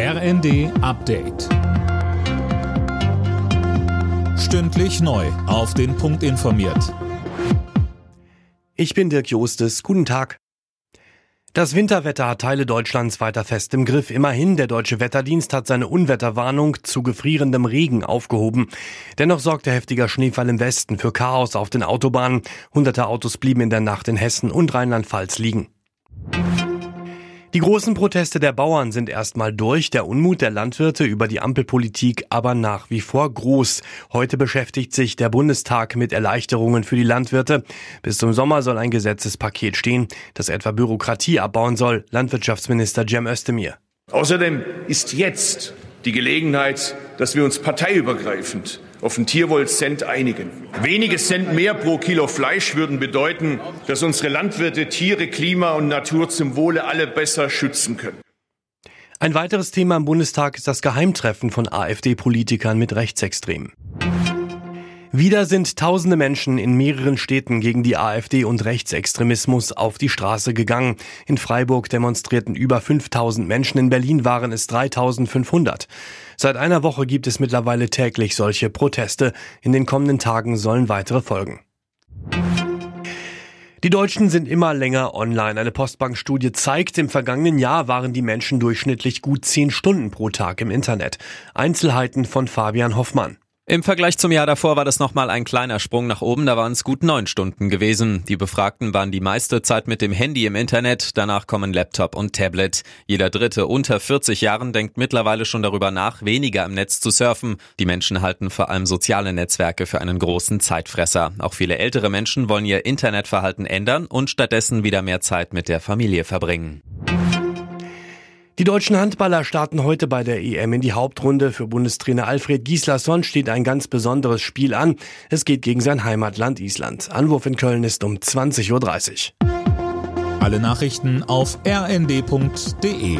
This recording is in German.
RND Update. Stündlich neu. Auf den Punkt informiert. Ich bin Dirk Jostes. Guten Tag. Das Winterwetter hat Teile Deutschlands weiter fest im Griff. Immerhin, der deutsche Wetterdienst hat seine Unwetterwarnung zu gefrierendem Regen aufgehoben. Dennoch sorgte heftiger Schneefall im Westen für Chaos auf den Autobahnen. Hunderte Autos blieben in der Nacht in Hessen und Rheinland-Pfalz liegen. Die großen Proteste der Bauern sind erstmal durch, der Unmut der Landwirte über die Ampelpolitik aber nach wie vor groß. Heute beschäftigt sich der Bundestag mit Erleichterungen für die Landwirte. Bis zum Sommer soll ein Gesetzespaket stehen, das etwa Bürokratie abbauen soll, Landwirtschaftsminister Cem Özdemir. Außerdem ist jetzt die Gelegenheit, dass wir uns parteiübergreifend auf den Tierwohl-Cent einigen. Wenige Cent mehr pro Kilo Fleisch würden bedeuten, dass unsere Landwirte Tiere, Klima und Natur zum Wohle alle besser schützen können. Ein weiteres Thema im Bundestag ist das Geheimtreffen von AfD-Politikern mit Rechtsextremen. Wieder sind tausende Menschen in mehreren Städten gegen die AfD und Rechtsextremismus auf die Straße gegangen. In Freiburg demonstrierten über 5000 Menschen, in Berlin waren es 3500. Seit einer Woche gibt es mittlerweile täglich solche Proteste. In den kommenden Tagen sollen weitere folgen. Die Deutschen sind immer länger online. Eine Postbankstudie zeigt, im vergangenen Jahr waren die Menschen durchschnittlich gut zehn Stunden pro Tag im Internet. Einzelheiten von Fabian Hoffmann. Im Vergleich zum Jahr davor war das nochmal ein kleiner Sprung nach oben, da waren es gut neun Stunden gewesen. Die Befragten waren die meiste Zeit mit dem Handy im Internet, danach kommen Laptop und Tablet. Jeder Dritte unter 40 Jahren denkt mittlerweile schon darüber nach, weniger im Netz zu surfen. Die Menschen halten vor allem soziale Netzwerke für einen großen Zeitfresser. Auch viele ältere Menschen wollen ihr Internetverhalten ändern und stattdessen wieder mehr Zeit mit der Familie verbringen. Die deutschen Handballer starten heute bei der EM in die Hauptrunde. Für Bundestrainer Alfred Gislason steht ein ganz besonderes Spiel an. Es geht gegen sein Heimatland Island. Anwurf in Köln ist um 20.30 Uhr. Alle Nachrichten auf rnd.de